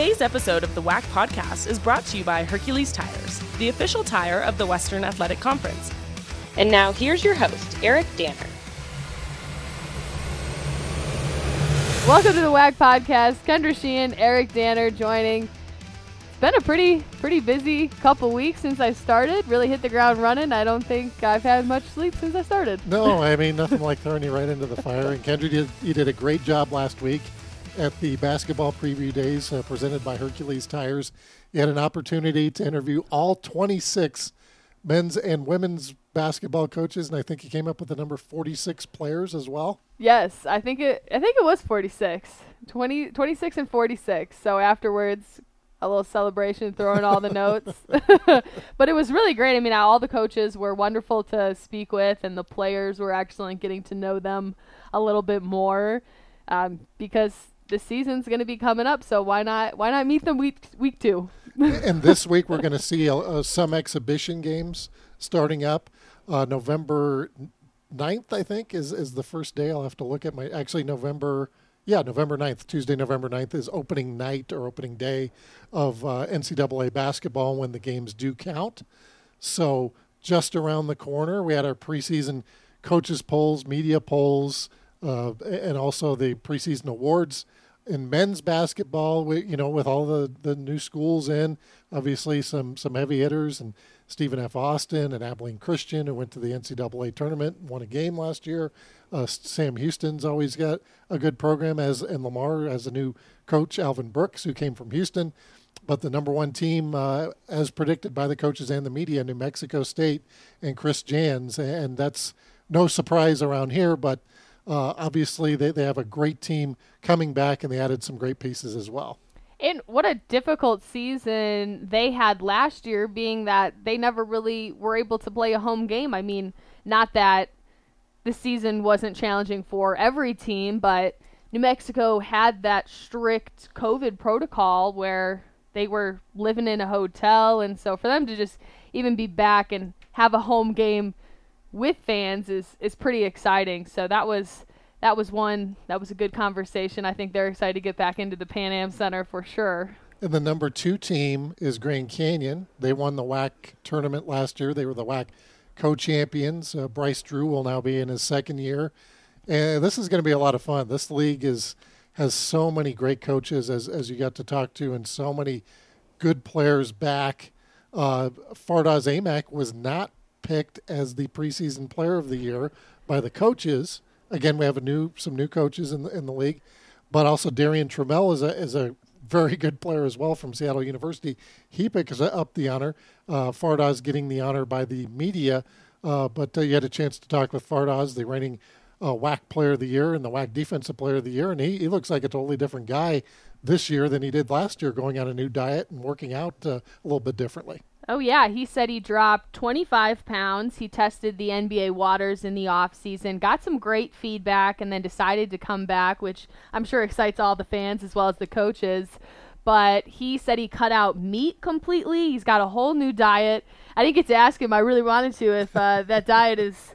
Today's episode of the WAC podcast is brought to you by Hercules Tires, the official tire of the Western Athletic Conference. And now here's your host, Eric Danner. Welcome to the WAC podcast. Kendra Sheehan, Eric Danner joining. It's been a pretty pretty busy couple weeks since I started. Really hit the ground running. I don't think I've had much sleep since I started. No, I mean nothing like throwing you right into the fire. And Kendra, did, you did a great job last week at the basketball preview days uh, presented by Hercules Tires. You had an opportunity to interview all 26 men's and women's basketball coaches, and I think you came up with the number 46 players as well. Yes, I think it. I think it was 46, 20, 26 and 46. So afterwards, a little celebration, throwing all the notes. but it was really great. I mean, all the coaches were wonderful to speak with, and the players were excellent, getting to know them a little bit more. Um, because the season's going to be coming up, so why not why not meet them week week two? and this week we're going to see uh, some exhibition games starting up. Uh, November 9th, I think, is is the first day. I'll have to look at my actually November. Yeah, November 9th, Tuesday, November 9th is opening night or opening day of uh, NCAA basketball when the games do count. So just around the corner, we had our preseason coaches polls, media polls, uh, and also the preseason awards in men's basketball, we, you know, with all the, the new schools in, obviously some some heavy hitters and Stephen F. Austin and Abilene Christian, who went to the NCAA tournament, won a game last year. Uh, Sam Houston's always got a good program, as and Lamar as a new coach, Alvin Brooks, who came from Houston. But the number one team, uh, as predicted by the coaches and the media, New Mexico State and Chris Jans, and that's no surprise around here. But uh, obviously, they, they have a great team coming back, and they added some great pieces as well. And what a difficult season they had last year, being that they never really were able to play a home game. I mean, not that the season wasn't challenging for every team, but New Mexico had that strict COVID protocol where they were living in a hotel. And so for them to just even be back and have a home game with fans is, is pretty exciting. So that was that was one that was a good conversation. I think they're excited to get back into the Pan Am Center for sure. And the number two team is Grand Canyon. They won the WAC tournament last year. They were the WAC co-champions. Uh, Bryce Drew will now be in his second year, and this is going to be a lot of fun. This league is has so many great coaches as as you got to talk to, and so many good players back. Uh, Fardaws Aimaq was not picked as the preseason player of the year by the coaches again, we have a new some new coaches in the in the league, but also Darrion Trammell is a is a very good player as well from Seattle University. He picks up the honor. Uh, Fardaws getting the honor by the media, uh, but uh, you had a chance to talk with Fardaws, the reigning uh, WAC Player of the Year and the WAC Defensive Player of the Year, and he, he looks like a totally different guy this year than he did last year, going on a new diet and working out uh, a little bit differently. Oh, yeah. He said he dropped 25 pounds. He tested the NBA waters in the off season, got some great feedback, and then decided to come back, which I'm sure excites all the fans as well as the coaches. But he said he cut out meat completely. He's got a whole new diet. I didn't get to ask him. I really wanted to if uh, that diet is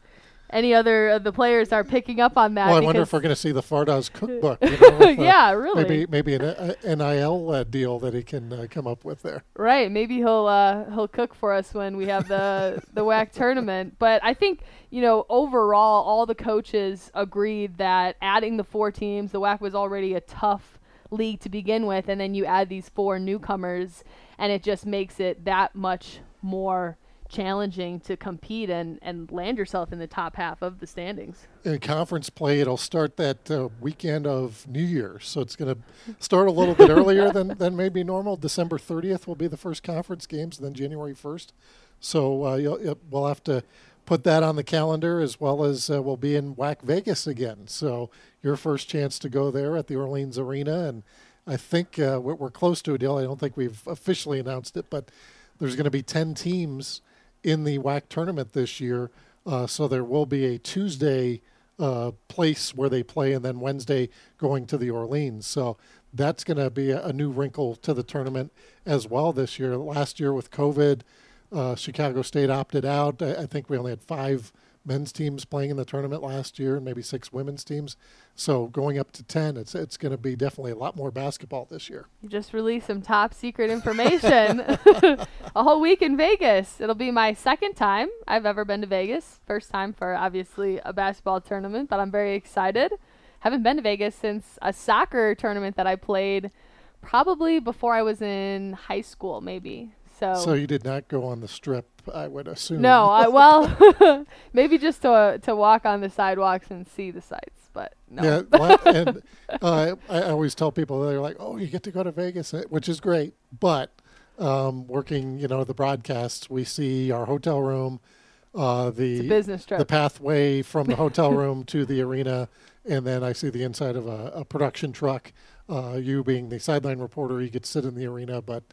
any other of the players are picking up on that. Well, I wonder if we're going to see the Fardaws cookbook. You know, with, uh, yeah, really. Maybe maybe an uh, NIL uh, deal that he can uh, come up with there. Right. Maybe he'll uh, he'll cook for us when we have the the WAC tournament. But I think you know overall, all the coaches agreed that adding the four teams, the WAC was already a tough league to begin with, and then you add these four newcomers, and it just makes it that much more challenging to compete and, and land yourself in the top half of the standings. In conference play, it'll start that uh, weekend of New Year's. So it's going to start a little bit earlier than, than maybe normal. December 30th will be the first conference games, then January 1st. So uh, you'll, we'll have to put that on the calendar as well as uh, we'll be in WAC Vegas again. So your first chance to go there at the Orleans Arena. And I think uh, we're, we're close to a deal. I don't think we've officially announced it, but there's going to be 10 teams – in the WAC tournament this year. Uh, so there will be a Tuesday uh, place where they play, and then Wednesday going to the Orleans. So that's going to be a, a, new wrinkle to the tournament as well this year. Last year with COVID, uh, Chicago State opted out. I, I, think we only had five men's teams playing in the tournament last year, and maybe six women's teams. So going up to ten, it's it's going to be definitely a lot more basketball this year. You just released some top secret information. a whole week in Vegas. It'll be my second time I've ever been to Vegas. First time for obviously a basketball tournament, but I'm very excited. Haven't been to Vegas since a soccer tournament that I played probably before I was in high school, maybe. So, So you did not go on the strip, I would assume. no, I, well, maybe just to to walk on the sidewalks and see the sights, but no. Yeah, well, and uh, I I always tell people they're like, "Oh, you get to go to Vegas," uh, which is great. But um, working, you know, the broadcasts, we see our hotel room, uh, the business trip. the pathway from the hotel room to the arena, and then I see the inside of a, a production truck. Uh, you being the sideline reporter, you get to sit in the arena, but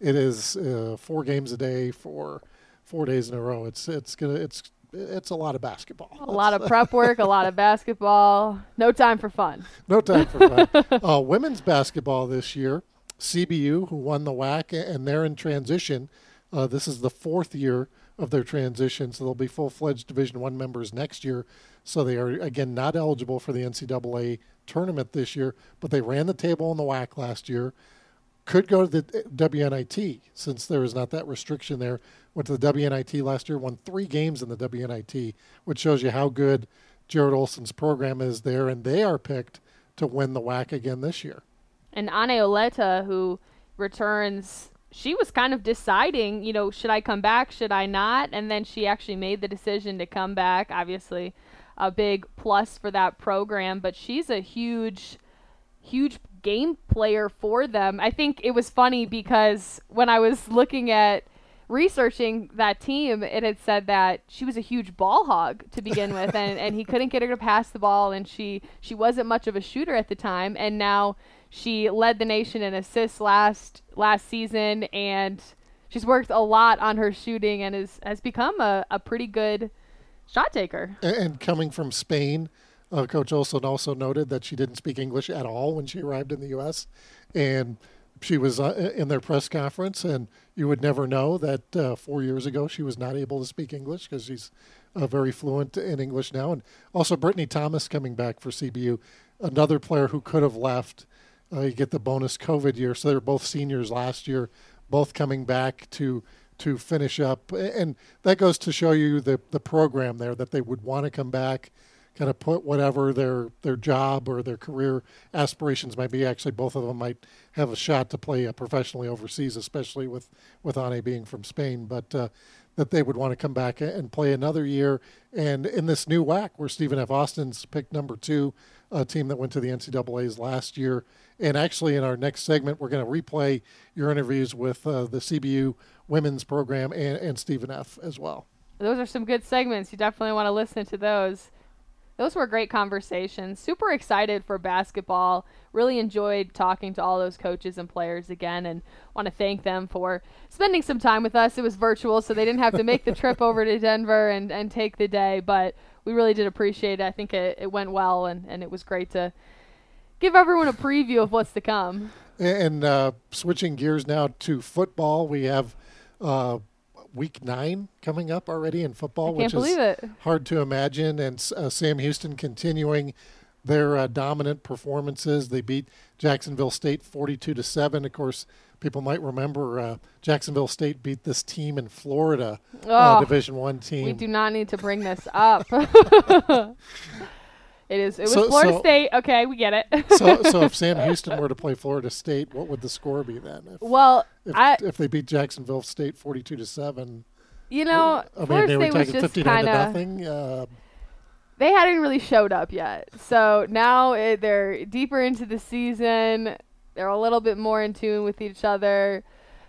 it is uh, four games a day for four days in a row. It's it's gonna it's it's a lot of basketball. a lot of prep work, a lot of basketball. No time for fun. No time for fun. uh, women's basketball this year, CBU, who won the WAC, and they're in transition. Uh, this is the fourth year of their transition, so they'll be full-fledged Division One members next year. So they are again not eligible for the NCAA tournament this year, but they ran the table in the WAC last year. Could go to the eh, WNIT since there is not that restriction there. Went to the WNIT last year, won three games in the WNIT, which shows you how good Jarrod Olson's program is there, and they are picked to win the WAC again this year. And Ane Olaeta, who returns, she was kind of deciding, you know, should I come back, should I not? And then she actually made the decision to come back. Obviously, a big plus for that program, but she's a huge, huge game player for them. I think it was funny because when I was looking at researching that team, it had said that she was a huge ball hog to begin with, and, and he couldn't get her to pass the ball, and she she wasn't much of a shooter at the time, and now she led the nation in assists last last season, and she's worked a lot on her shooting and is has become a, a pretty good shot taker. And coming from Spain, uh, Coach Olson also noted that she didn't speak English at all when she arrived in the U.S. And she was uh, in their press conference, and you would never know that uh, four years ago she was not able to speak English because she's uh, very fluent in English now. And also Brittany Thomas coming back for CBU, another player who could have left. Uh, you get the bonus COVID year, so they're both seniors last year, both coming back to to finish up, and that goes to show you the the program there that they would want to come back, kind of put whatever their their job or their career aspirations might be. Actually, both of them might have a shot to play uh, professionally overseas, especially with with Ane being from Spain, but. Uh, that they would want to come back and play another year. And in this new WAC where Stephen F. Austin's picked number two, a team that went to the NCAA's last year. And actually, in our next segment, we're going to replay your interviews with uh, the CBU women's program and, and Stephen F. as well. Those are some good segments. You definitely want to listen to those. Those were great conversations. Super excited for basketball. Really enjoyed talking to all those coaches and players again and want to thank them for spending some time with us. It was virtual, so they didn't have to make the trip over to Denver and, and take the day, but we really did appreciate it. I think it, it went well and, and it was great to give everyone a preview of what's to come. And uh, switching gears now to football, we have uh, week nine coming up already in football, which is it. hard to imagine. And uh, Sam Houston continuing their uh, dominant performances. They beat Jacksonville State 42 to 7. Of course, people might remember uh, Jacksonville State beat this team in Florida, uh, Oh, Division One team. We do not need to bring this up. it is. It was So- Florida so- State. Okay, we get it. so, so if Sam Houston were to play Florida State, what would the score be then? If, well, if, I, if they beat Jacksonville State 42 to 7, you know, I mean, Florida they State was taking just 59 kind to nothing. Uh, They hadn't really showed up yet. So now it, they're deeper into the season. They're a little bit more in tune with each other.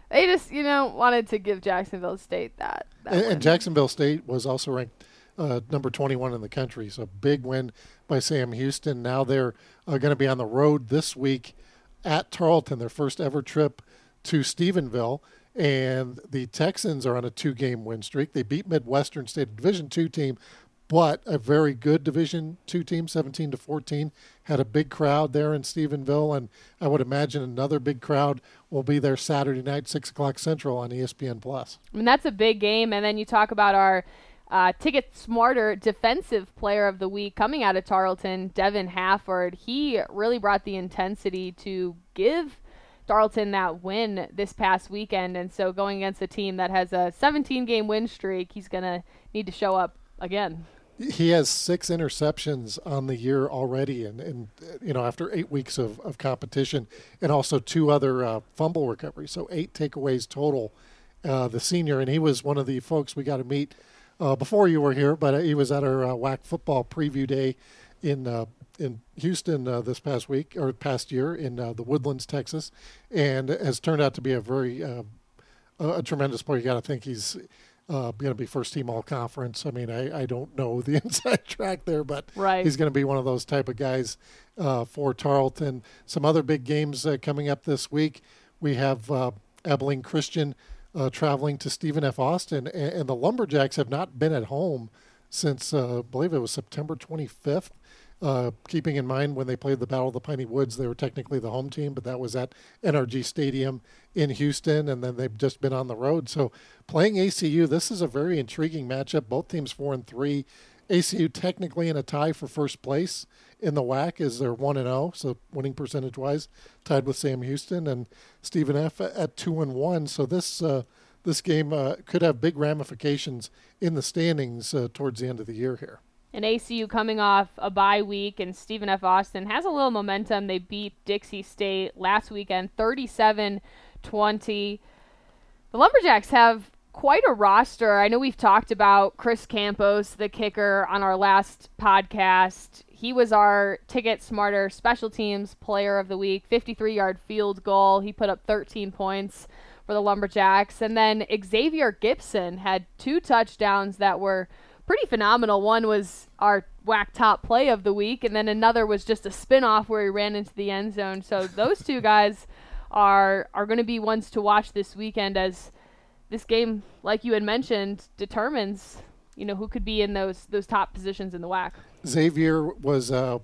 They just, you know, wanted to give Jacksonville State that. that and, and Jacksonville State was also ranked uh, number 21 in the country. So big win by Sam Houston. Now they're uh, going to be on the road this week at Tarleton, their first ever trip to Stephenville. And the Texans are on a two-game win streak. They beat Midwestern State, Division two team, but a very good Division two team, 17 to 14. Had a big crowd there in Stephenville, and I would imagine another big crowd will be there Saturday night, six o'clock Central on ESPN Plus. I mean, that's a big game. And then you talk about our Uh, Ticket Smarter Defensive Player of the Week coming out of Tarleton, Devin Hafford. He really brought the intensity to give Tarleton that win this past weekend. And so going against a team that has a 17 game win streak, he's going to need to show up again. He has six interceptions on the year already, and, and you know after eight weeks of, of competition, and also two other uh, fumble recoveries, so eight takeaways total. Uh, the senior, and he was one of the folks we got to meet uh, before you were here, but he was at our uh, WAC football preview day in uh, in Houston uh, this past week or past year in uh, the Woodlands, Texas, and has turned out to be a very uh, a, a, tremendous player. You got to think he's uh, going to be first team all conference. I mean, I, I don't know the inside track there, but right. he's going to be one of those type of guys uh, for Tarleton. Some other big games uh, coming up this week. We have Abilene Christian traveling to Stephen F. Austin, and, and, the Lumberjacks have not been at home since I believe it was September 25th. Uh, keeping in mind when they played the Battle of the Piney Woods, they were technically the home team, but that was at NRG Stadium in Houston, and then they've just been on the road. So playing ACU, this is a very intriguing matchup. Both teams four and three. ACU technically in a tie for first place in the WAC is they're one and zero, oh, so winning percentage wise, tied with Sam Houston and Stephen F at two and one. So this uh, this game uh, could have big ramifications in the standings uh, towards the end of the year here. And ACU coming off a bye week, and Stephen F. Austin has a little momentum. They beat Dixie State last weekend 37 20. The Lumberjacks have quite a roster. I know we've talked about Chris Campos, the kicker, on our last podcast. He was our Ticket Smarter Special Teams Player of the Week, 53 yard field goal. He put up 13 points for the Lumberjacks. And then Xavier Gibson had two touchdowns that were pretty phenomenal. One was our WAC top play of the week, and then another was just a spin off where he ran into the end zone. So those two guys are are going to be ones to watch this weekend as this game, like you had mentioned, determines you know who could be in those those top positions in the WAC. Xavier was uh,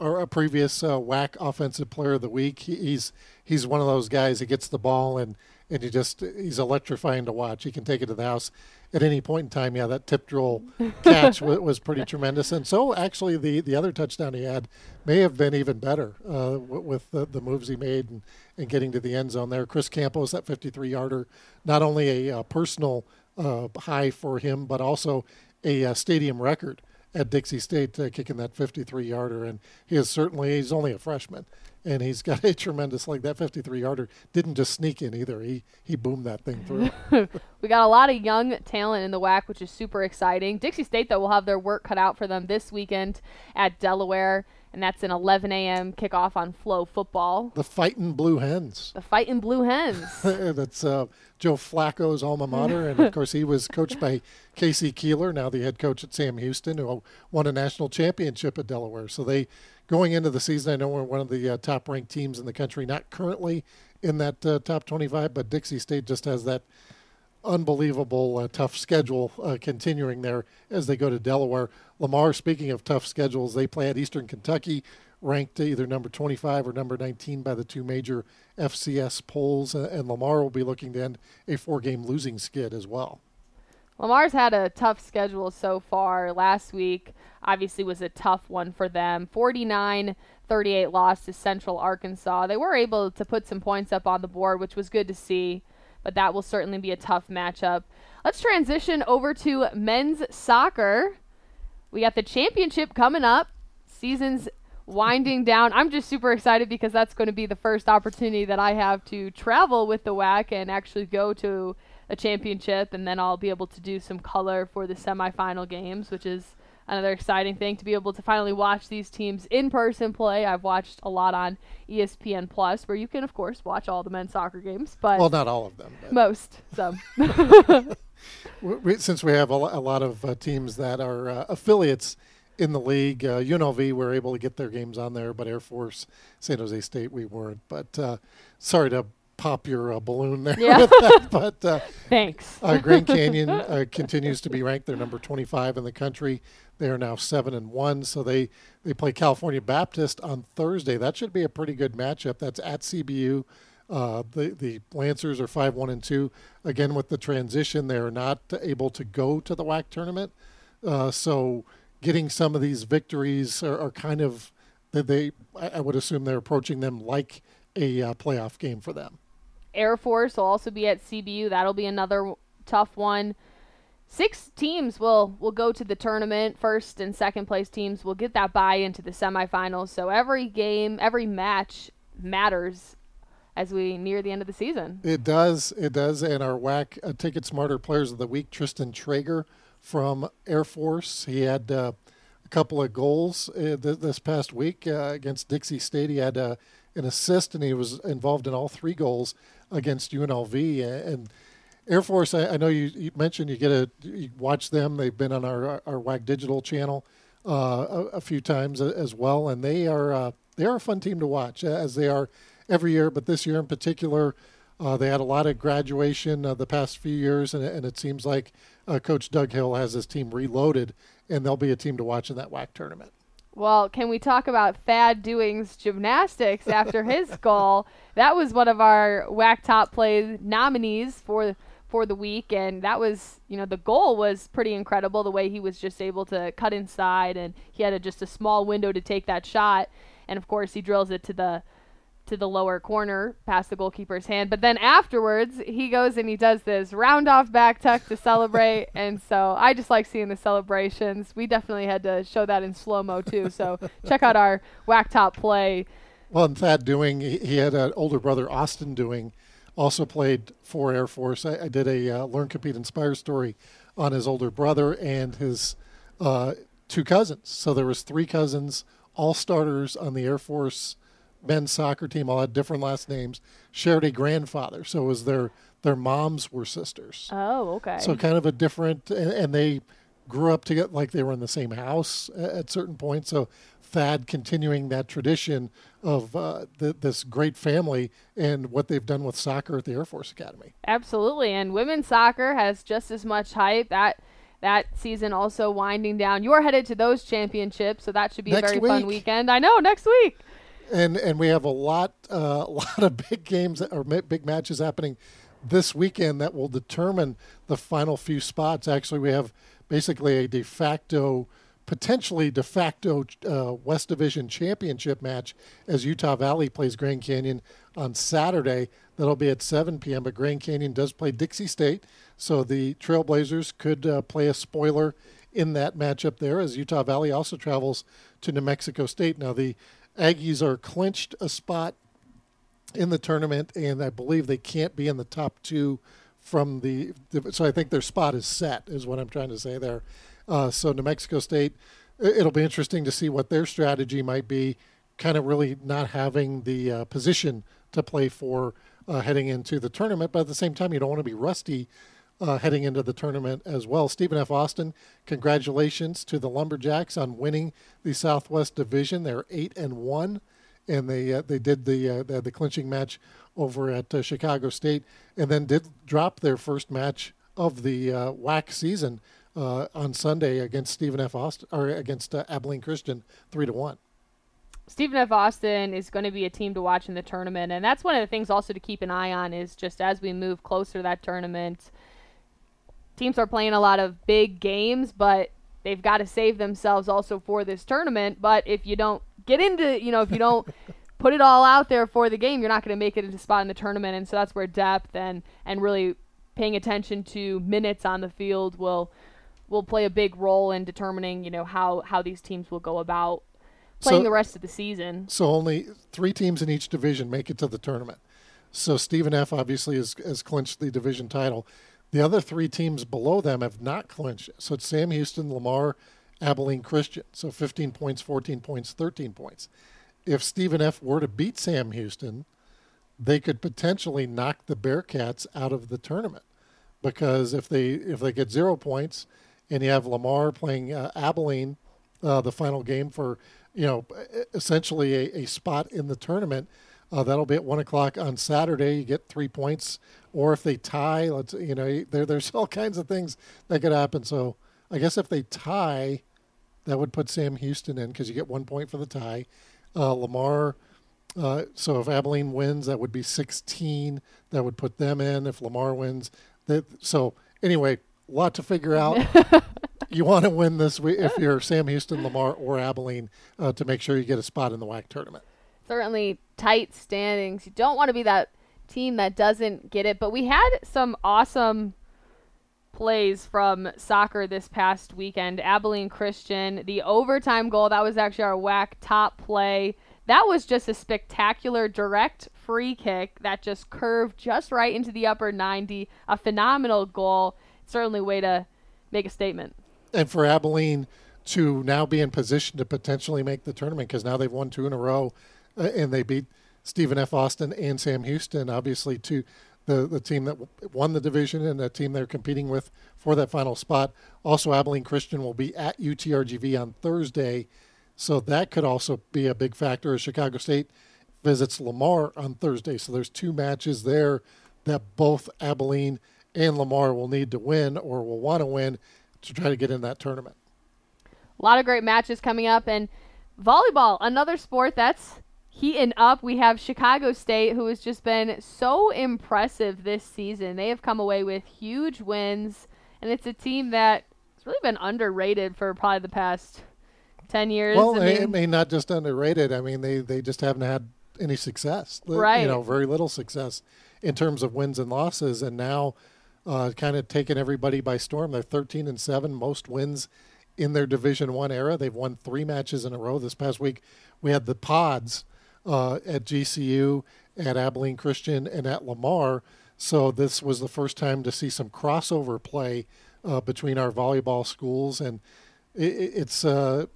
a previous uh, WAC offensive player of the week. He, he's he's one of those guys that gets the ball and and he just he's electrifying to watch. He can take it to the house at any point in time. Yeah, that tip drill catch was, was, pretty tremendous. And so actually, the the other touchdown he had may have been even better uh, with the, the, moves he made and, and getting to the end zone there. Chris Campos, that 53 yarder, not only a, a personal uh, high for him, but also a, a stadium record at Dixie State uh, kicking that 53 yarder. And he is certainly, he's only a freshman and he's got a tremendous like that 53 yarder didn't just sneak in either. He he boomed that thing through. We got a lot of young talent in the WAC which is super exciting. Dixie State though will have their work cut out for them this weekend at Delaware and that's an 11 a.m. kickoff on Flow Football. The Fighting Blue Hens. The Fighting Blue Hens. that's uh, Joe Flacco's alma mater, and of course he was coached by K.C. Keeler, now the head coach at Sam Houston, who won a national championship at Delaware. So they going into the season, I know we're one of the uh, top ranked teams in the country, not currently in that uh, top 25, but Dixie State just has that unbelievable uh, tough schedule uh, continuing there as they go to Delaware. Lamar, speaking of tough schedules, they play at Eastern Kentucky, ranked either number 25 or number 19 by the two major FCS polls, and Lamar will be looking to end a four game losing skid as well. Lamar's had a tough schedule so far. Last week, obviously, was a tough one for them. 49 38 loss to Central Arkansas. They were able to put some points up on the board, which was good to see, but that will certainly be a tough matchup. Let's transition over to men's soccer. We got the championship coming up. Season's winding down. I'm just super excited because that's going to be the first opportunity that I have to travel with the WAC and actually go to a championship, and then I'll be able to do some color for the semifinal games, which is another exciting thing to be able to finally watch these teams in person play. I've watched a lot on ESPN Plus, where you can, of course, watch all the men's soccer games, but well, not all of them, most. So. Since we have a, lot of uh, teams that are uh, affiliates in the league, uh, UNLV were able to get their games on there, but Air Force, San Jose State, we weren't. But uh, sorry to pop your uh, balloon there yeah. with that. But uh, thanks. uh, Grand Canyon uh, continues to be ranked. They're number 25 in the country. They are now seven and one. So they they play California Baptist on Thursday. That should be a pretty good matchup. That's at CBU. Uh, the the Lancers are five one and two. Again, with the transition, they are not able to go to the WAC tournament. Uh, so, getting some of these victories are, are kind of they. I would assume they're approaching them like a uh, playoff game for them. Air Force will also be at CBU. That'll be another tough one. Six teams will will go to the tournament. First and second place teams will get that bye into the semifinals. So every game, every match matters as we near the end of the season. It does. It does. And our WAC uh, Ticket Smarter Players of the Week, Tristan Traeger from Air Force. He had uh, a couple of goals uh, th- this past week uh, against Dixie State. He had uh, an assist and he was involved in all three goals against UNLV. And Air Force, I, I know you, you, mentioned you get a you watch them. They've been on our our WAC digital channel uh, a, a, few times as well, and they are uh, they are a fun team to watch as they are every year. But this year in particular, uh, they had a lot of graduation uh, the past few years, and, and it seems like uh, Coach Doug Hill has his team reloaded, and they'll be a team to watch in that WAC tournament. Well, can we talk about Thad Doing's gymnastics after his goal? That was one of our WAC top play nominees for for the week and that was you know the goal was pretty incredible the way he was just able to cut inside and he had a, just a small window to take that shot and of course he drills it to the to the lower corner past the goalkeeper's hand but then afterwards he goes and he does this round off back tuck to celebrate and so i just like seeing the celebrations we definitely had to show that in slow mo too so check out our WAC top play well and thad doing he had an older brother austin doing also played for Air Force. I, I did a uh, Learn, Compete, Inspire story on his older brother and his uh, two cousins. So there was three cousins, all starters on the Air Force men's soccer team, all had different last names, shared a grandfather. So it was their their moms were sisters. Oh, okay. So kind of a different, and, and they grew up together like they were in the same house at, at certain points. So Thad continuing that tradition of uh, the, this great family and what they've done with soccer at the Air Force Academy. Absolutely, and women's soccer has just as much hype. That that season also winding down. You're headed to those championships, so that should be next a very week. fun weekend. I know next week. And and we have a lot uh, a lot of big games or big matches happening this weekend that will determine the final few spots. Actually, we have basically a de facto potentially de facto uh, West Division championship match as Utah Valley plays Grand Canyon on Saturday. That'll be at 7 p.m. But Grand Canyon does play Dixie State, so the Trailblazers could uh, play a spoiler in that matchup there. As Utah Valley also travels to New Mexico State. Now the Aggies are clinched a spot in the tournament, and I believe they can't be in the top two from the. So I think their spot is set, is what I'm trying to say there. Uh, so New Mexico State, it'll be interesting to see what their strategy might be, kind of really not having the uh, position to play for uh, heading into the tournament. But at the same time, you don't want to be rusty uh, heading into the tournament as well. Stephen F. Austin, congratulations to the Lumberjacks on winning the Southwest Division. They're eight and one, and they uh, they did the uh, the, the clinching match over at Chicago State, and then did drop their first match of the WAC season uh, on Sunday against Stephen F. Austin or against uh, Abilene Christian, three to one. Stephen F. Austin is going to be a team to watch in the tournament, and that's one of the things also to keep an eye on. Is just as we move closer to that tournament, teams are playing a lot of big games, but they've got to save themselves also for this tournament. But if you don't get into, you know, if you don't put it all out there for the game, you're not going to make it into spot in the tournament, and so that's where depth and and really paying attention to minutes on the field will will play a big role in determining, you know, how how these teams will go about playing so, the rest of the season. So only three teams in each division make it to the tournament. So Stephen F. obviously has, has clinched the division title. The other three teams below them have not clinched. So it's Sam Houston, Lamar, Abilene Christian. So 15 points, 14 points, 13 points. If Stephen F. were to beat Sam Houston, they could potentially knock the Bearcats out of the tournament because if they if they get zero points and you have Lamar playing uh, Abilene, uh, the final game for you know essentially a, a spot in the tournament. Uh, that'll be at one o'clock on Saturday. You get three points, or if they tie, let's you know there there's all kinds of things that could happen. So I guess if they tie, that would put Sam Houston in because you get one point for the tie. Uh, Lamar Uh, so if Abilene wins, that would be 16. That would put them in. If Lamar wins, that so anyway, a lot to figure out. you want to win this week if you're Sam Houston, Lamar, or Abilene uh, to make sure you get a spot in the WAC tournament. Certainly tight standings. You don't want to be that team that doesn't get it. But we had some awesome plays from soccer this past weekend. Abilene Christian, the overtime goal, that was actually our WAC top play. That was just a spectacular direct free kick that just curved just right into the upper 90. A phenomenal goal. Certainly way to make a statement. And for Abilene to now be in position to potentially make the tournament because now they've won two in a row and they beat Stephen F. Austin and Sam Houston, obviously, to the, the team that won the division and the team they're competing with for that final spot. Also, Abilene Christian will be at UTRGV on Thursday so that could also be a big factor as Chicago State visits Lamar on Thursday. So there's two matches there that both Abilene and Lamar will need to win or will want to win to try to get in that tournament. A lot of great matches coming up and volleyball, another sport that's heating up. We have Chicago State who has just been so impressive this season. They have come away with huge wins and it's a team that has really been underrated for probably the past 10 years. Well, I mean, I mean, not just underrated. I mean, they, they just haven't had any success. Right. You know, very little success in terms of wins and losses. And now uh, kind of taken everybody by storm. They're 13 and 7, most wins in their Division One era. They've won three matches in a row. This past week, we had the Pods uh, at GCU, at Abilene Christian, and at Lamar. So this was the first time to see some crossover play uh, between our volleyball schools, and it, it's uh,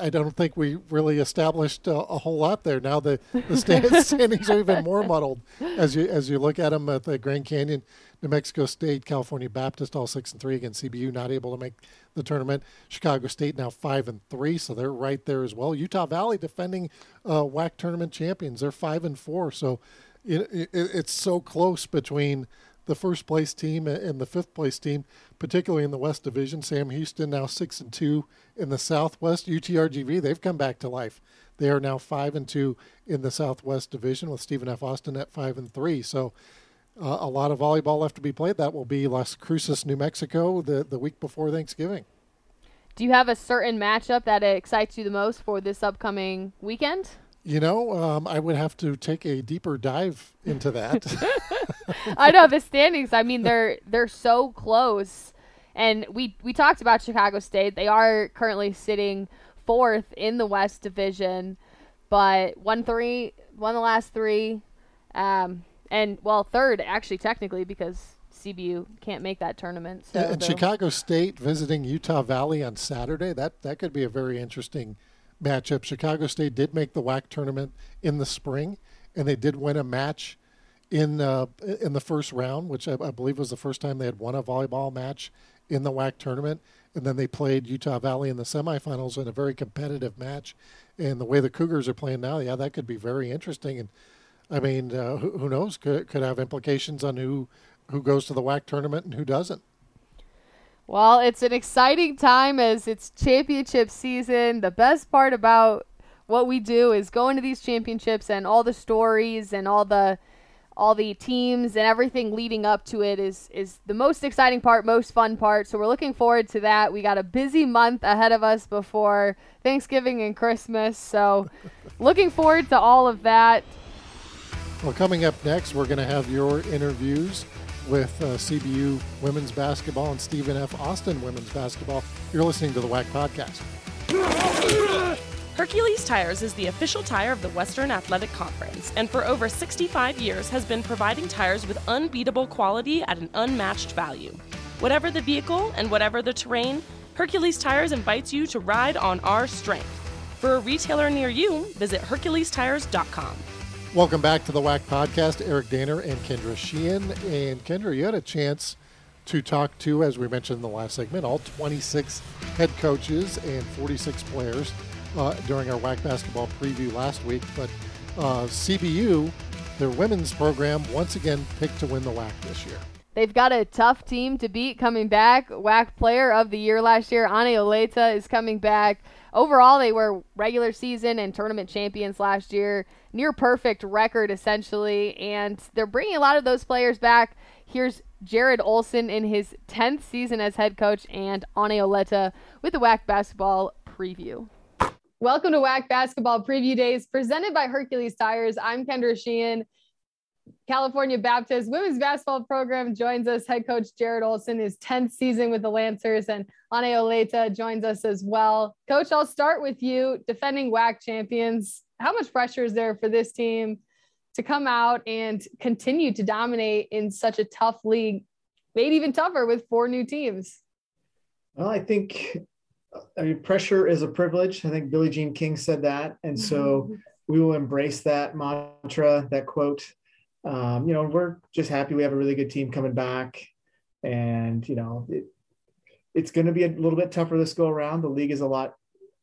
I don't think we really established a, a whole lot there. Now the, the standings are even more muddled as you as you look at them at the Grand Canyon, New Mexico State, California Baptist, all six and three against CBU, not able to make the tournament. Chicago State now five and three, so they're right there as well. Utah Valley defending uh, WAC tournament champions, they're five and four, so it, it, it's so close between the first place team and the fifth place team, particularly in the West Division. Sam Houston now six and two in the Southwest. UTRGV they've come back to life. They are now five and two in the Southwest Division with Stephen F. Austin at five and three. So uh, a lot of volleyball left to be played. That will be Las Cruces, New Mexico, the the week before Thanksgiving. Do you have a certain matchup that excites you the most for this upcoming weekend? You know, um, I would have to take a deeper dive into that. I know the standings. I mean, they're they're so close, and we we talked about Chicago State. They are currently sitting fourth in the West Division, but won three, won the last three, um, and well, third actually technically because CBU can't make that tournament. So and Chicago State visiting Utah Valley on Saturday. That that could be a very interesting matchup. Chicago State did make the WAC tournament in the spring, and they did win a match in uh, in the first round, which I, I, believe was the first time they had won a volleyball match in the WAC tournament. And then they played Utah Valley in the semifinals in a very competitive match. And the way the Cougars are playing now, yeah, that could be very interesting. And I mean, uh, who, who knows? Could could have implications on who who goes to the WAC tournament and who doesn't. Well, it's an exciting time as it's championship season. The best part about what we do is going to these championships and all the stories and all the all the teams and everything leading up to it is is the most exciting part, most fun part. So we're looking forward to that. We got a busy month ahead of us before Thanksgiving and Christmas. So looking forward to all of that. Well, coming up next, we're going to have your interviews with uh, CBU women's basketball and Stephen F. Austin women's basketball. You're listening to the WAC podcast. Hercules Tires is the official tire of the Western Athletic Conference and for over 65 years has been providing tires with unbeatable quality at an unmatched value. Whatever the vehicle and whatever the terrain, Hercules Tires invites you to ride on our strength. For a retailer near you, visit HerculesTires.com. Welcome back to the WAC podcast. Eric Danner and Kendra Sheehan. And Kendra, you had a chance to talk to, as we mentioned in the last segment, all 26 head coaches and 46 players uh, during our WAC basketball preview last week. But uh, CBU, their women's program, once again picked to win the WAC this year. They've got a tough team to beat coming back. WAC player of the year last year, Ane Olaeta, is coming back. Overall, they were regular season and tournament champions last year, near perfect record essentially, and they're bringing a lot of those players back. Here's Jarrod Olson in his 10th season as head coach and Ane Olaeta with the WAC basketball preview. Welcome to WAC Basketball Preview Days presented by Hercules Tires. I'm Kendra Sheehan. California Baptist women's basketball program joins us. Head coach Jarrod Olson, his 10th season with the Lancers, and Ane Olaeta joins us as well. Coach, I'll start with you. Defending WAC champions, how much pressure is there for this team to come out and continue to dominate in such a tough league, made even tougher with four new teams? Well, I think I mean pressure is a privilege. I think Billie Jean King said that, and so we will embrace that mantra, that quote um, you know, we're just happy we have a really good team coming back. And, you know, it, it's going to be a little bit tougher this go around. The league is a lot,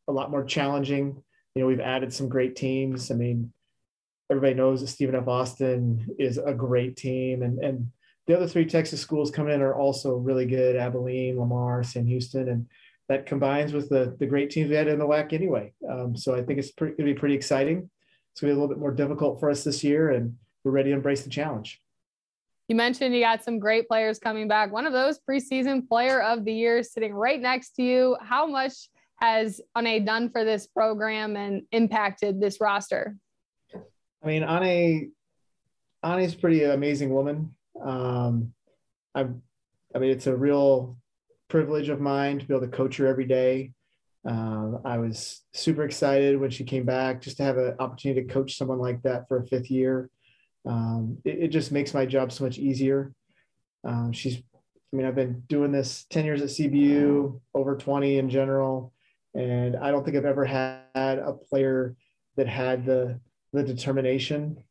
a lot more challenging. You know, we've added some great teams. I mean, everybody knows that Stephen F. Austin is a great team. And, and the other three Texas schools coming in are also really good Abilene, Lamar, Sam Houston. And that combines with the, the great teams we had in the WAC anyway. Um, so I think it's going to be pretty exciting. It's going to be a little bit more difficult for us this year. And, we're ready to embrace the challenge. You mentioned you got some great players coming back. One of those preseason player of the year sitting right next to you. How much has Ane done for this program and impacted this roster? I mean, Ane, Ane's pretty amazing woman. Um, I, I mean, it's a real privilege of mine to be able to coach her every day. Uh, I was super excited when she came back just to have an opportunity to coach someone like that for a fifth year um, it, it, just makes my job so much easier. Um, she's, I mean, I've been doing this 10 years at CBU, over 20 in general. And I don't think I've ever had a player that had the, the determination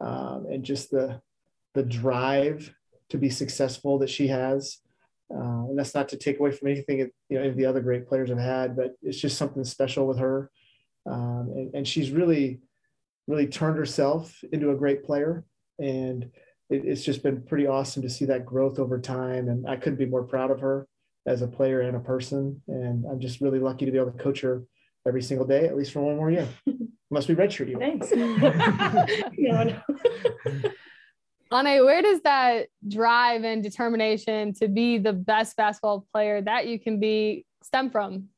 um, and just the, the drive to be successful that she has. Uh, and that's not to take away from anything you know any of the other great players I've had, but it's just something special with her. Um, and, and she's really really turned herself into a great player. And it, it's just been pretty awesome to see that growth over time. And I couldn't be more proud of her as a player and a person. And I'm just really lucky to be able to coach her every single day, at least for one more year. Must be redshirt you. Thanks. no, no. Ane, where does that drive and determination to be the best basketball player that you can be stem from?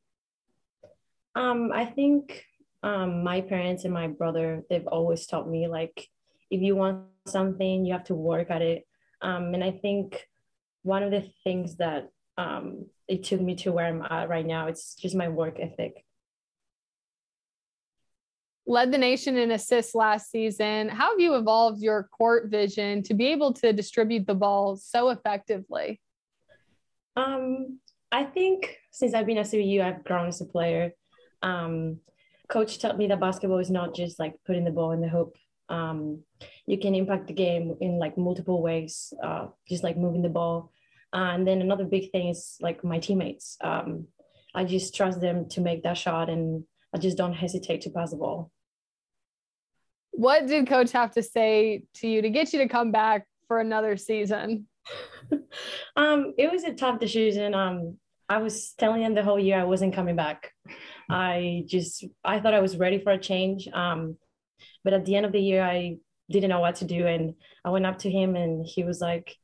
Um, I think um, my parents and my brother, they've always taught me like, if you want something, you have to work at it. Um, and I think one of the things that um, it took me to where I'm at right now, it's just my work ethic. Led the nation in assists last season. How have you evolved your court vision to be able to distribute the ball so effectively? Um, I think since I've been at CBU, I've grown as a player. Um, coach taught me that basketball is not just like putting the ball in the hoop. Um, you can impact the game in like multiple ways, uh, just like moving the ball. And then another big thing is like my teammates. Um, I just trust them to make that shot and I just don't hesitate to pass the ball. What did coach have to say to you to get you to come back for another season? um, it was a tough decision. Um, I was telling him the whole year I wasn't coming back. I just I thought I was ready for a change. Um, but at the end of the year, I didn't know what to do, and I went up to him, and he was like,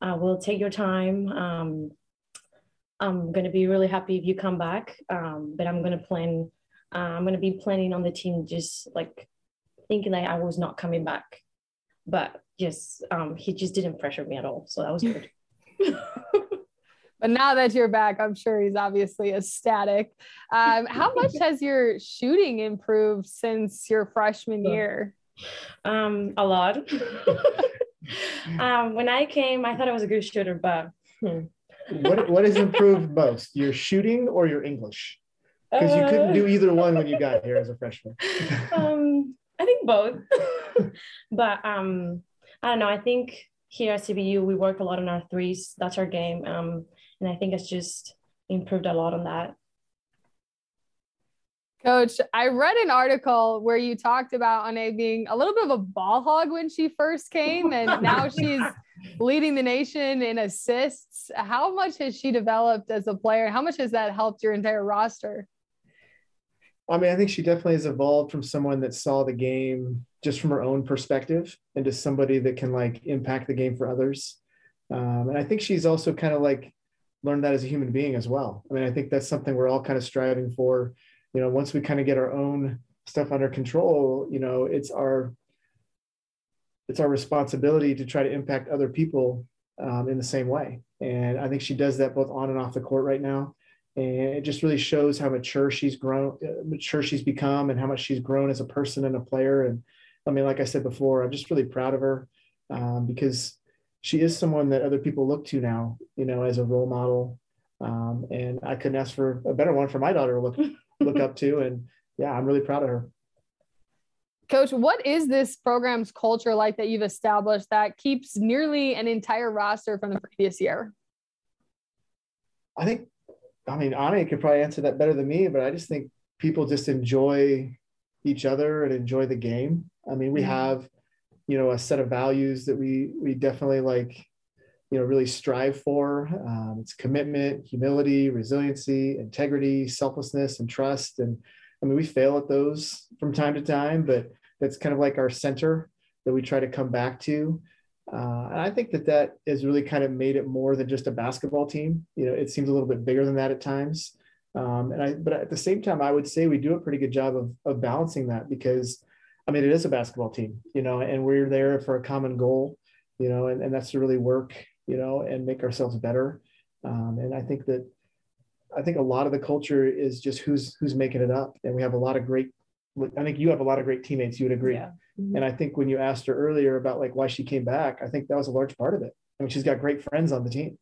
uh, "We'll take your time. Um, I'm gonna be really happy if you come back, um, but I'm gonna plan. Uh, I'm gonna be planning on the team, just like thinking that I was not coming back, but just um, he just didn't pressure me at all, so that was good." But now that you're back, I'm sure he's obviously ecstatic. Um, how much has your shooting improved since your freshman year? Um, a lot. um, when I came, I thought I was a good shooter, but hmm. what what has improved most, your shooting or your English? Because you couldn't do either one when you got here as a freshman. um, I think both. but um, I don't know. I think here at CBU we work a lot on our threes. That's our game. Um, and I think it's just improved a lot on that. Coach, I read an article where you talked about Ane being a little bit of a ball hog when she first came, and now she's leading the nation in assists. How much has she developed as a player? How much has that helped your entire roster? I mean, I think she definitely has evolved from someone that saw the game just from her own perspective into somebody that can like impact the game for others. Um, and I think she's also kind of like learned that as a human being as well. I mean, I think that's something we're all kind of striving for. You know, once we kind of get our own stuff under control, you know, it's our it's our responsibility to try to impact other people um, in the same way. And I think she does that both on and off the court right now and it just really shows how mature she's grown uh, mature she's become and how much she's grown as a person and a player and i mean like i said before i'm just really proud of her um, because she is someone that other people look to now you know as a role model um, and i couldn't ask for a better one for my daughter to look look up to and yeah i'm really proud of her coach what is this program's culture like that you've established that keeps nearly an entire roster from the previous year i think I mean, Ane could probably answer that better than me, but I just think people just enjoy each other and enjoy the game. I mean, we mm-hmm. have, you know, a set of values that we we definitely like, you know, really strive for. Um, it's commitment, humility, resiliency, integrity, selflessness, and trust. And I mean, we fail at those from time to time, but that's kind of like our center that we try to come back to. Uh, and I think that that has really kind of made it more than just a basketball team. You know, it seems a little bit bigger than that at times. Um, and I, but at the same time, I would say we do a pretty good job of, of balancing that because, I mean, it is a basketball team, you know, and we're there for a common goal, you know, and, and that's to really work, you know, and make ourselves better. Um, and I think that, I think a lot of the culture is just who's who's making it up, and we have a lot of great. I think you have a lot of great teammates. You would agree. Yeah. Mm-hmm. And I think when you asked her earlier about like why she came back, I think that was a large part of it. I mean, she's got great friends on the team,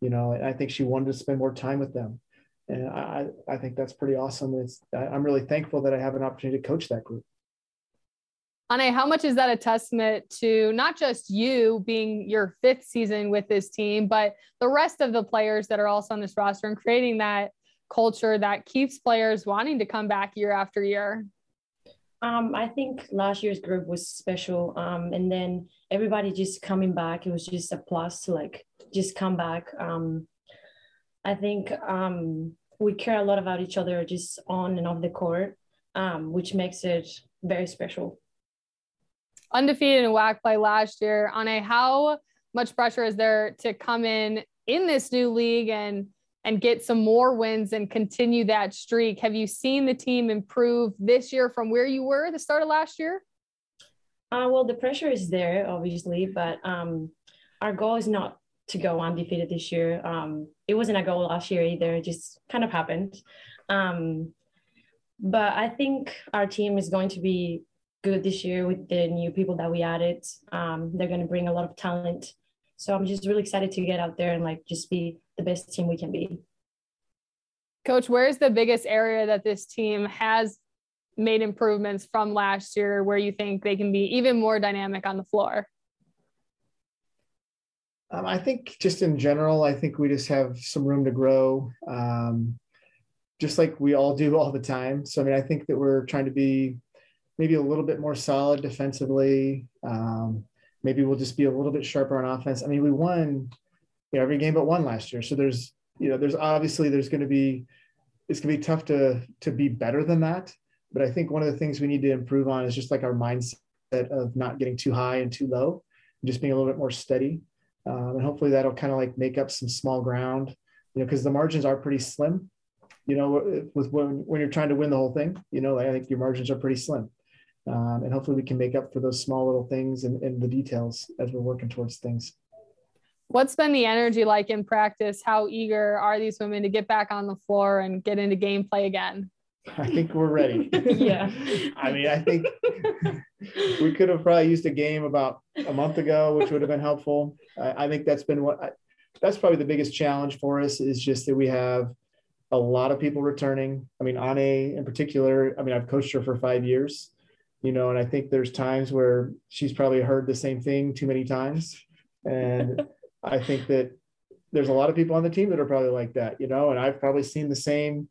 you know, and I think she wanted to spend more time with them. And I, I think that's pretty awesome. It's, I'm really thankful that I have an opportunity to coach that group. Ane, how much is that a testament to not just you being your fifth season with this team, but the rest of the players that are also on this roster and creating that culture that keeps players wanting to come back year after year? Um, I think last year's group was special. Um, and then everybody just coming back, it was just a plus to like just come back. Um, I think um, we care a lot about each other just on and off the court, um, which makes it very special. Undefeated in WAC play last year. Ane, how much pressure is there to come in in this new league and and get some more wins and continue that streak. Have you seen the team improve this year from where you were at the start of last year? Uh, well, the pressure is there, obviously, but um, our goal is not to go undefeated this year. Um, it wasn't a goal last year either; it just kind of happened. Um, but I think our team is going to be good this year with the new people that we added. Um, they're going to bring a lot of talent. So I'm just really excited to get out there and like just be the best team we can be. Coach, where's the biggest area that this team has made improvements from last year where you think they can be even more dynamic on the floor? Um, I think just in general, I think we just have some room to grow, um, just like we all do all the time. So, I mean, I think that we're trying to be maybe a little bit more solid defensively. Um, maybe we'll just be a little bit sharper on offense. I mean, we won you know, every game but one last year. So there's, you know, there's obviously there's going to be, it's going to be tough to to be better than that. But I think one of the things we need to improve on is just like our mindset of not getting too high and too low, and just being a little bit more steady. Um, and hopefully that'll kind of like make up some small ground, you know, because the margins are pretty slim. You know, with when when you're trying to win the whole thing, you know, I think your margins are pretty slim. Um, and hopefully we can make up for those small little things and, and the details as we're working towards things. What's been the energy like in practice? How eager are these women to get back on the floor and get into gameplay again? I think we're ready. yeah. I mean, I think we could have probably used a game about a month ago, which would have been helpful. I, I think that's been what I, that's probably the biggest challenge for us is just that we have a lot of people returning. I mean, Ane in particular, I mean, I've coached her for five years, you know, and I think there's times where she's probably heard the same thing too many times. And I think that there's a lot of people on the team that are probably like that, you know, and I've probably seen the same.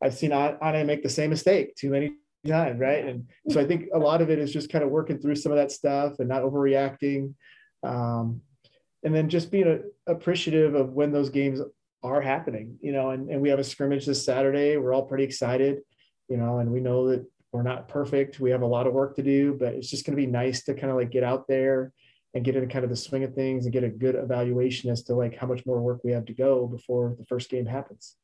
I've seen Ane make the same mistake too many times, right? And so I think a lot of it is just kind of working through some of that stuff and not overreacting, um, and then just being a, appreciative of when those games are happening, you know. And, and we have a scrimmage this Saturday. We're all pretty excited. you know, and we know that we're not perfect. We have a lot of work to do, but it's just going to be nice to kind of like get out there and get into kind of the swing of things and get a good evaluation as to like how much more work we have to go before the first game happens.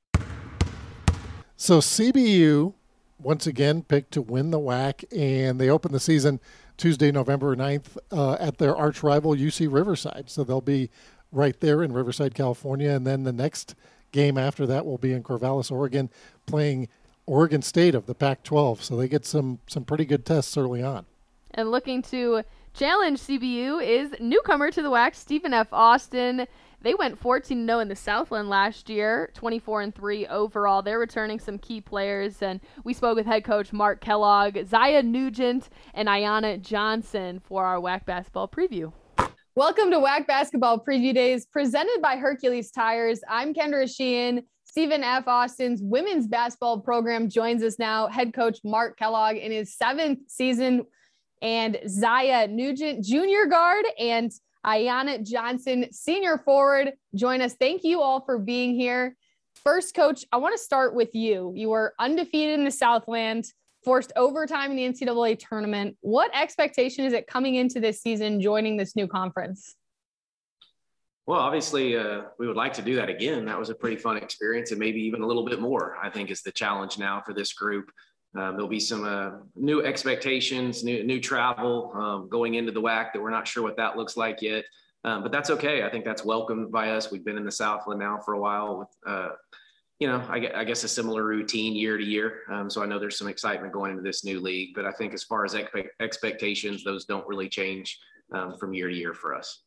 So CBU once again picked to win the WAC, and they open the season Tuesday, November 9th uh, at their arch rival UC Riverside. So they'll be right there in Riverside, California, and then the next game after that will be in Corvallis, Oregon, playing Oregon State of the Pac-12. So they get some some pretty good tests early on. And looking to challenge CBU is newcomer to the WAC, Stephen F. Austin. They went 14 0 in the Southland last year, 24 and 3 overall. They're returning some key players, and we spoke with head coach Mark Kellogg, Zya Nugent, and Ayana Johnson for our WAC basketball preview. Welcome to WAC Basketball Preview Days, presented by Hercules Tires. I'm Kendra Sheehan. Stephen F. Austin's women's basketball program joins us now. Head coach Mark Kellogg in his seventh season, and Zya Nugent, junior guard, and Ayana Johnson, senior forward, join us. Thank you all for being here. First, coach, I want to start with you. You were undefeated in the Southland, forced overtime in the NCAA tournament. What expectation is it coming into this season, joining this new conference? Well, obviously, uh, we would like to do that again. That was a pretty fun experience, and maybe even a little bit more. I think is the challenge now for this group. Um, there'll be some uh, new expectations, new new travel um, going into the WAC that we're not sure what that looks like yet. Um, but that's okay. I think that's welcomed by us. We've been in the Southland now for a while with, uh, you know, I, I, guess a similar routine year to year. Um, so I know there's some excitement going into this new league. But I think as far as expectations, those don't really change um, from year to year for us.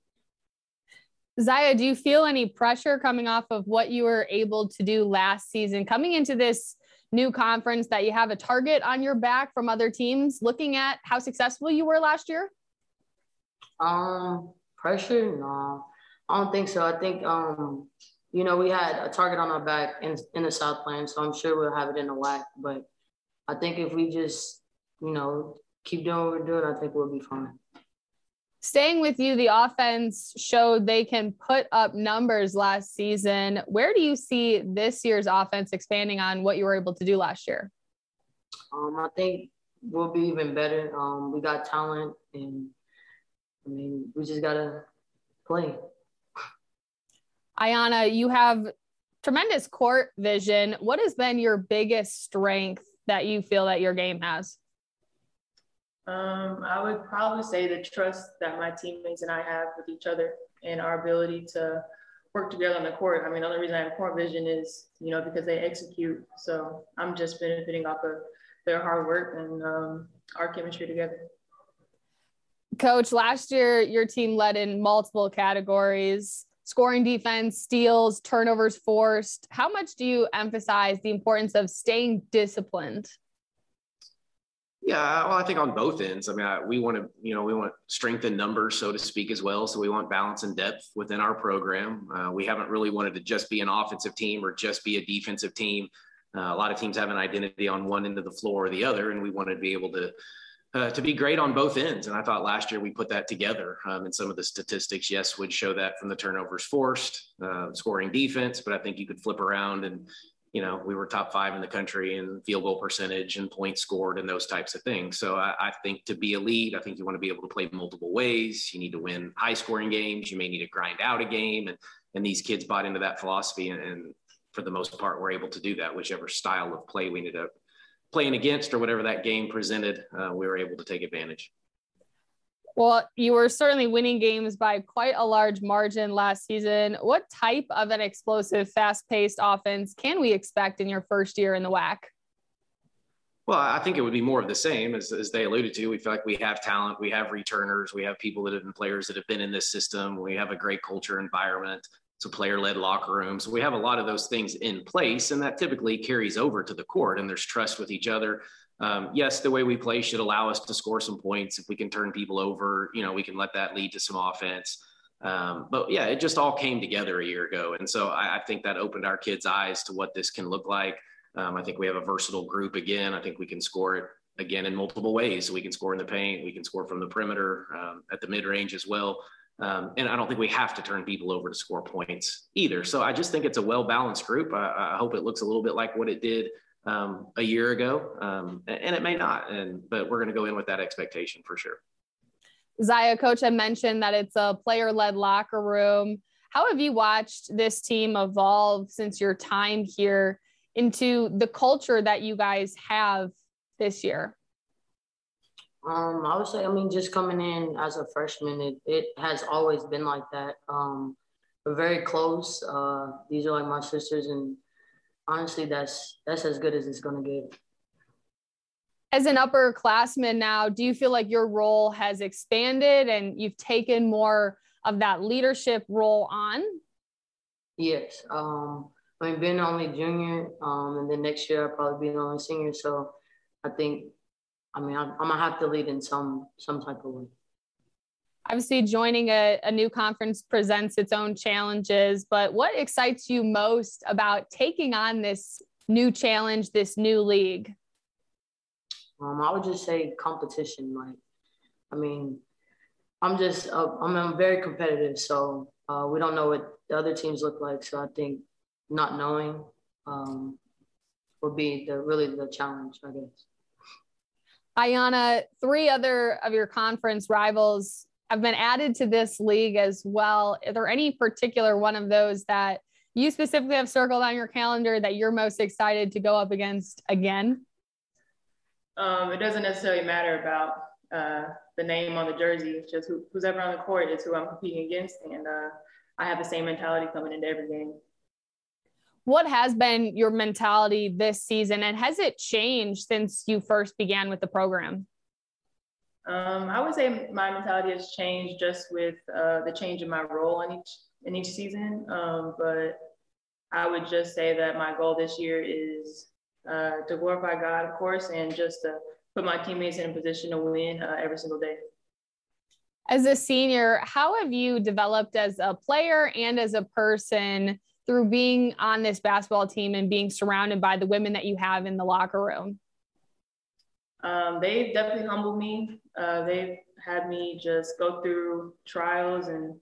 Zya, do you feel any pressure coming off of what you were able to do last season, coming into this new conference that you have a target on your back from other teams looking at how successful you were last year? Um, pressure? No, I don't think so. I think, um, you know, we had a target on our back in, in the South Southland, so I'm sure we'll have it in the WAC. But I think if we just, you know, keep doing what we're doing, I think we'll be fine staying with you, the offense showed they can put up numbers last season. Where do you see this year's offense expanding on what you were able to do last year? Um, I think we'll be even better. Um, we got talent, and I mean, we just gotta play. Ayana, you have tremendous court vision. What has been your biggest strength that you feel that your game has? Um, I would probably say the trust that my teammates and I have with each other and our ability to work together on the court. I mean, the only reason I have court vision is, you know, because they execute. So I'm just benefiting off of their hard work and um, our chemistry together. Coach, last year your team led in multiple categories scoring defense, steals, turnovers forced. How much do you emphasize the importance of staying disciplined? Yeah, well, I think on both ends. I mean, I, we want to, you know, we want strength in numbers, so to speak, as well. So we want balance and depth within our program. Uh, we haven't really wanted to just be an offensive team or just be a defensive team. Uh, a lot of teams have an identity on one end of the floor or the other, and we want to be able to uh, to be great on both ends. And I thought last year we put that together. Um, and some of the statistics, yes, would show that from the turnovers forced, uh, scoring defense. But I think you could flip around and you know, we were top five in the country in field goal percentage and points scored and those types of things. So I, I, think to be elite, I think you want to be able to play multiple ways. You need to win high scoring games. You may need to grind out a game. And, and these kids bought into that philosophy. And, and for the most part, we're able to do that, whichever style of play we ended up playing against or whatever that game presented, uh, we were able to take advantage. Well, you were certainly winning games by quite a large margin last season. What type of an explosive, fast paced offense can we expect in your first year in the WAC? Well, I think it would be more of the same as, as they alluded to. We feel like we have talent, we have returners, we have people that have been players that have been in this system. We have a great culture environment. It's a player led locker room. So we have a lot of those things in place, and that typically carries over to the court. And there's trust with each other um, yes, the way we play should allow us to score some points. If we can turn people over, you know, we can let that lead to some offense. Um, but yeah, it just all came together a year ago. And so I, I think that opened our kids' eyes to what this can look like. Um, I think we have a versatile group again. I think we can score it again in multiple ways. We can score in the paint, we can score from the perimeter, um, at the mid range as well. Um, and I don't think we have to turn people over to score points either. So I just think it's a well balanced group. I, I, hope it looks a little bit like what it did um, a year ago, um, and it may not. And but we're going to go in with that expectation for sure. Zya coach had mentioned that it's a player-led locker room. How have you watched this team evolve since your time here into the culture that you guys have this year? Um, I would say, I mean, just coming in as a freshman, it, it has always been like that. Um, we're very close. Uh, these are like my sisters, and honestly, that's that's as good as it's gonna get. As an upperclassman now, do you feel like your role has expanded and you've taken more of that leadership role on? Yes. Um, I mean, being only junior, um, and then next year I'll probably be the only senior. So I think, I mean, I'm, I'm, gonna have to lead in some some type of way. Obviously, joining a, a new conference presents its own challenges, but what excites you most about taking on this new challenge, this new league? Um, I would just say competition. Like, I mean, I'm just, uh, I'm, I'm very competitive. So uh, we don't know what the other teams look like. So I think not knowing um, will be the really the challenge, I guess. Ayana, three other of your conference rivals have been added to this league as well. Are there any particular one of those that you specifically have circled on your calendar that you're most excited to go up against again? Um, it doesn't necessarily matter about uh, the name on the jersey. It's just who, who's ever on the court is who I'm competing against. And uh, I have the same mentality coming into every game. What has been your mentality this season and has it changed since you first began with the program? Um, I would say my mentality has changed just with uh, the change in my role in each in each season. Um, but I would just say that my goal this year is uh, to glorify God, of course, and just to put my teammates in a position to win uh, every single day. As a senior, how have you developed as a player and as a person through being on this basketball team and being surrounded by the women that you have in the locker room? Um, they've definitely humbled me. Uh, they've had me just go through trials and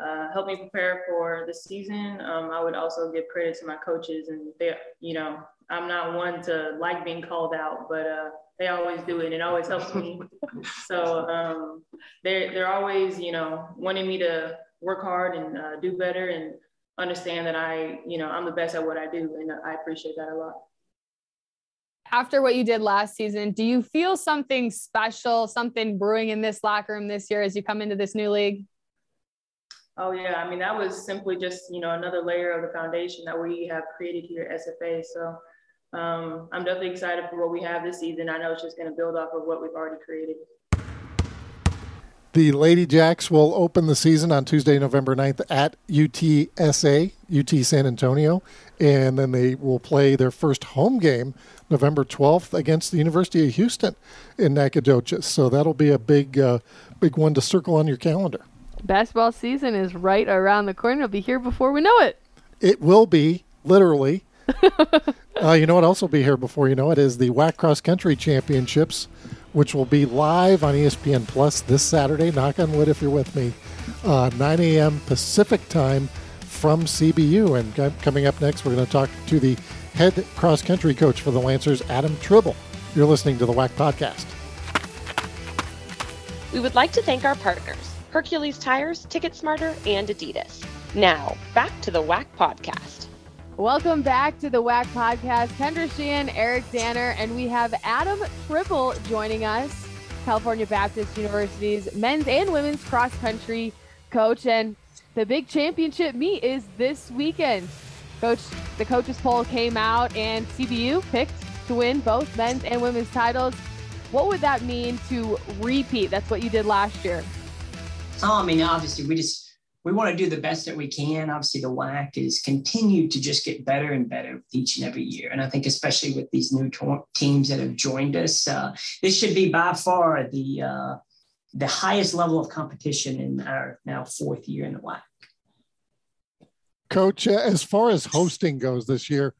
uh, help me prepare for the season. Um, I would also give credit to my coaches, and they, you know, I'm not one to like being called out, but uh, they always do it and it always helps me. so um, they're, they're always, you know, wanting me to work hard and uh, do better and understand that I, you know, I'm the best at what I do. And I appreciate that a lot. After what you did last season, do you feel something special, something brewing in this locker room this year as you come into this new league? Oh yeah, I mean that was simply just you know another layer of the foundation that we have created here at SFA. So um, I'm definitely excited for what we have this season. I know it's just going to build off of what we've already created. The Lady Jacks will open the season on Tuesday, November 9th at UTSA, UT San Antonio, and then they will play their first home game November 12th against the University of Houston in Nacogdoches. So that'll be a big, uh, big one to circle on your calendar. Basketball season is right around the corner. It'll be here before we know it. It will be, literally. uh, you know what else will be here before you know it is the WAC Cross Country Championships, which will be live on ESPN Plus this Saturday. Knock on wood if you're with me. Uh, 9 a.m. Pacific time from CBU. And coming up next, we're going to talk to the head cross country coach for the Lancers, Adam Tribble. You're listening to the WAC Podcast. We would like to thank our partners, Hercules Tires, TicketSmarter, and Adidas. Now, back to the WAC Podcast. Welcome back to the WAC podcast. Kendra Sheehan, Eric Danner, and we have Adam Tribble joining us, California Baptist University's men's and women's cross country coach. And the big championship meet is this weekend. Coach, the coaches poll came out, and CBU picked to win both men's and women's titles. What would that mean to repeat? That's what you did last year. Oh, I mean, obviously, we just we want to do the best that we can. Obviously, the WAC is continued to just get better and better each and every year. And I think, especially with these new to- teams that have joined us, uh, this should be by far the uh, the highest level of competition in our now fourth year in the WAC. Coach, uh, as far as hosting goes this year,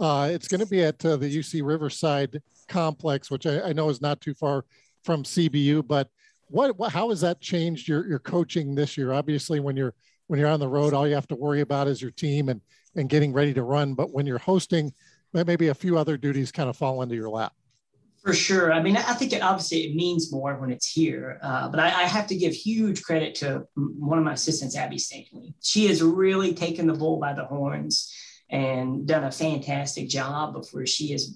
uh, it's going to be at uh, the UC Riverside complex, which I, I know is not too far from CBU, but what, what how has that changed your your coaching this year? Obviously, when you're when you're on the road, all you have to worry about is your team and and getting ready to run. But when you're hosting maybe a few other duties kind of fall into your lap. For sure. I mean, I think it, obviously it means more when it's here, uh, but I, I, have to give huge credit to one of my assistants, Abby Stanley. She has really taken the bull by the horns and done a fantastic job where she has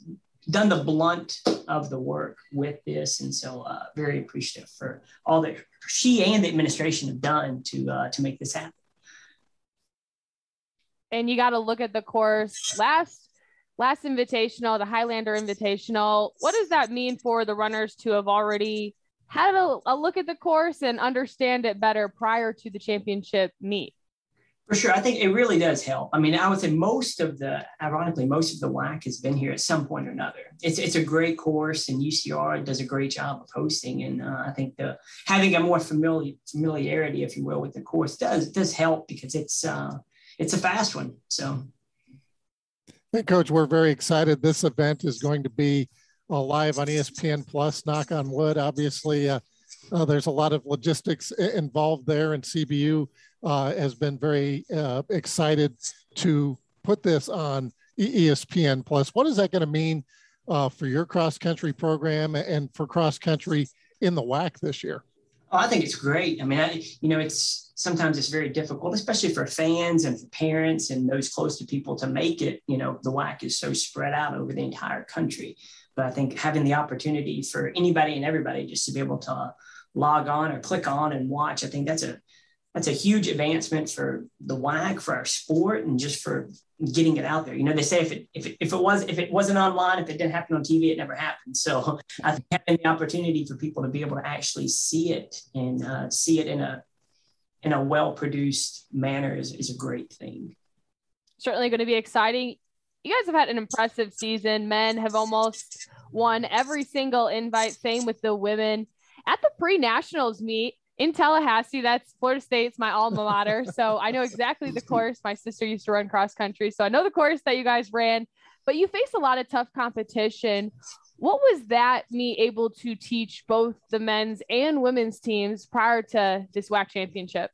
done the blunt of the work with this. And so uh, very appreciative for all that she and the administration have done to, uh, to make this happen. And you got to look at the course last last invitational, the Highlander Invitational. What does that mean for the runners to have already had a, a, look at the course and understand it better prior to the championship meet? For sure. I think it really does help. I mean, I would say most of the, ironically, most of the WAC has been here at some point or another. It's, it's a great course, and UCR does a great job of hosting. And uh, I think the having a more familiar familiarity, if you will, with the course does does help because it's uh, it's a fast one. So Hey, Coach, we're very excited. This event is going to be uh, live on ESPN Plus. Knock on wood. Obviously, uh, uh, there's a lot of logistics involved there, and CBU uh, has been very uh, excited to put this on ESPN Plus. What is that going to mean uh, for your cross country program and for cross country in the WAC this year? Oh, I think it's great. I mean, I, you know, it's sometimes it's very difficult, especially for fans and for parents and those close to people to make it. You know, the WAC is so spread out over the entire country. But I think having the opportunity for anybody and everybody just to be able to log on or click on and watch, I think that's a that's a huge advancement for the WAC, for our sport, and just for getting it out there. You know, they say if it if it, if it was if it wasn't online, if it didn't happen on TV, it never happened. So I think having the opportunity for people to be able to actually see it and uh, see it in a in a well produced manner is, is a great thing. Certainly going to be exciting. You guys have had an impressive season. Men have almost won every single invite. Same with the women. At the pre nationals meet, in Tallahassee. That's Florida State's my alma mater. so I know exactly the course. My sister used to run cross country. So I know the course that you guys ran, but you face a lot of tough competition. What was that me able to teach both the men's and women's teams prior to this WAC championship?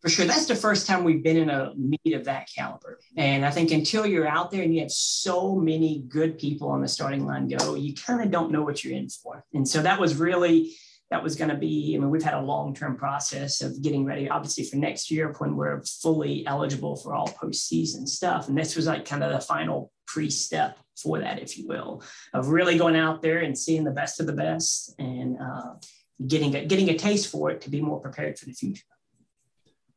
For sure. That's the first time we've been in a meet of that caliber. And I think until you're out there and you have so many good people on the starting line go, you kind of don't know what you're in for. And so that was really that was going to be, I mean, we've had a long term process of getting ready, obviously, for next year when we're fully eligible for all postseason stuff. And this was like kind of the final pre step for that, if you will, of really going out there and seeing the best of the best and uh, getting, a, getting a taste for it to be more prepared for the future.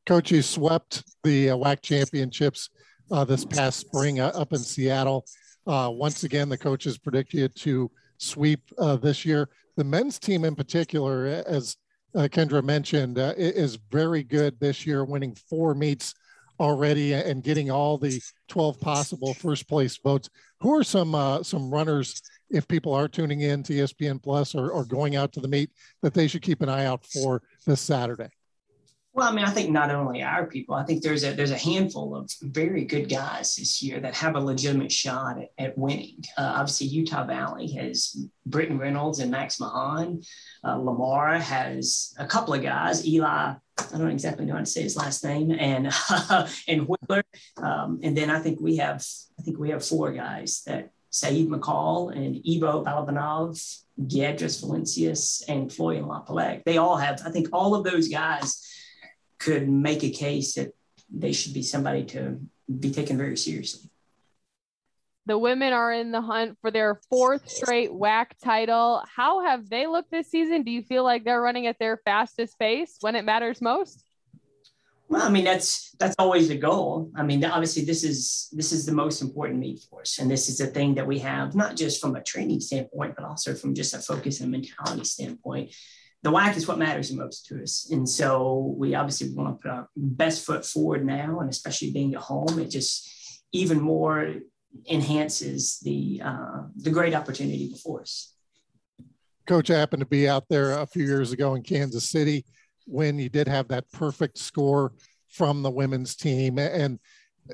Coach, you swept the uh, WAC championships uh, this past spring uh, up in Seattle. Uh, once again, the coaches predicted to sweep uh, this year the men's team in particular, as uh, Kendra mentioned, uh, is very good this year, winning four meets already and getting all the 12 possible first place votes. Who are some uh, some runners, if people are tuning in to ESPN Plus or, or going out to the meet, that they should keep an eye out for this Saturday? Well, I mean, I think not only our people, I think there's a there's a handful of very good guys this year that have a legitimate shot at, at winning. Uh, obviously, Utah Valley has Britton Reynolds and Max Mahan. Uh, Lamar has a couple of guys. Eli, I don't exactly know how to say his last name, and uh, and Whitler. Um, and then I think we have I think we have four guys that Said Mechaal and Ivo Balabanov, Giedrius Valinčius, and Florian Le Pallec. They all have, I think all of those guys could make a case that they should be somebody to be taken very seriously. The women are in the hunt for their fourth straight WAC title. How have they looked this season? Do you feel like they're running at their fastest pace when it matters most? Well, I mean that's that's always the goal. I mean, obviously this is this is the most important meet for us, and this is the thing that we have not just from a training standpoint, but also from just a focus and mentality standpoint the WAC is what matters most to us. And so we obviously want to put our best foot forward now, and especially being at home, it just even more enhances the uh, the great opportunity before us. Coach, I happened to be out there a few years ago in Kansas City when you did have that perfect score from the women's team, and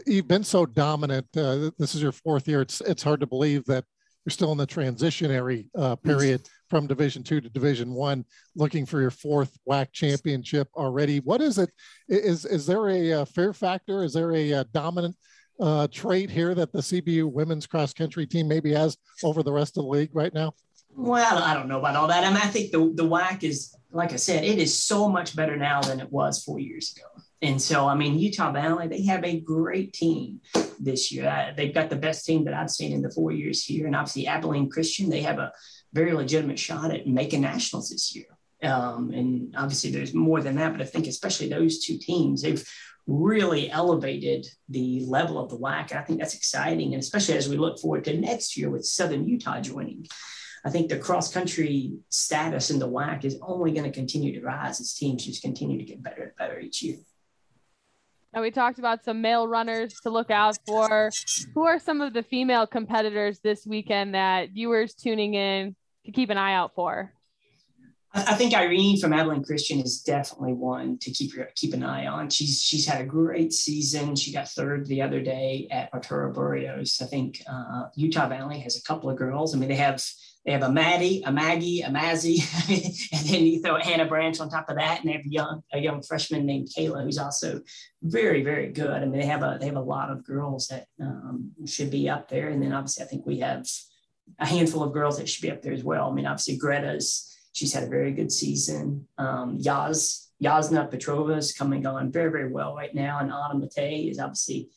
you've been so dominant. Uh, this is your fourth year. It's it's hard to believe that you're still in the transitionary uh, period from Division two to Division one, looking for your fourth WAC championship already. What is it? Is is there a, uh, fair factor? Is there a, a uh, dominant uh, trait here that the CBU women's cross country team maybe has over the rest of the league right now? Well, I don't know about all that. I mean, I think the the WAC is, like I said, it is so much better now than it was four years ago. And so, I mean, Utah Valley, they have a great team this year. Uh, they've got the best team that I've seen in the four years here. And obviously, Abilene Christian, they have a very legitimate shot at making nationals this year. Um, and obviously, there's more than that, but I think especially those two teams, they've really elevated the level of the WAC. And I think that's exciting. And especially as we look forward to next year with Southern Utah joining. I think the cross country status in the WAC is only going to continue to rise as teams just continue to get better and better each year. Now we talked about some male runners to look out for. Who are some of the female competitors this weekend that viewers tuning in to keep an eye out for? I think Irene from Abilene Christian is definitely one to keep your, keep an eye on. She's she's had a great season. She got third the other day at Arturo Barrios. I think uh, Utah Valley has a couple of girls. I mean, they have they have a Maddie, a Maggie, a Mazzy, and then you throw Hannah Branch on top of that, and they have a young a young freshman named Kayla who's also very very good. I mean, they have a they have a lot of girls that um, should be up there, and then obviously I think we have a handful of girls that should be up there as well. I mean, obviously Greta's she's had a very good season. Um, Yaz Yasna Petrova is coming on very very well right now, and Anna Matei is obviously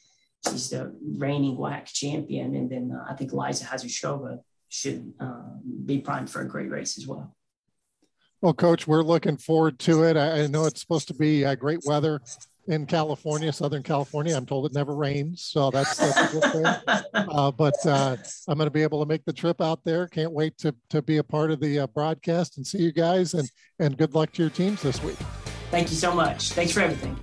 she's the reigning WAC champion, and then uh, I think Liza Hazushova should um, be primed for a great race as well. Well, Coach, we're looking forward to it. I, I know it's supposed to be uh, great weather in California, Southern California. I'm told it never rains, so that's, that's a good thing. Uh, but uh, I'm going to be able to make the trip out there. Can't wait to, to be a part of the uh, broadcast and see you guys. And and good luck to your teams this week. Thank you so much. Thanks for everything.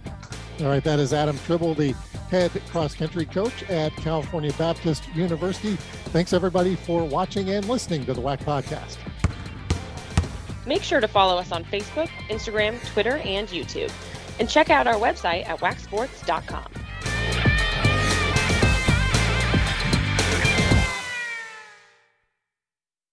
All right, that is Adam Tribble, the head cross country coach at California Baptist University. Thanks everybody for watching and listening to the WAC podcast. Make sure to follow us on Facebook, Instagram, Twitter, and YouTube. And check out our website at wacsports.com.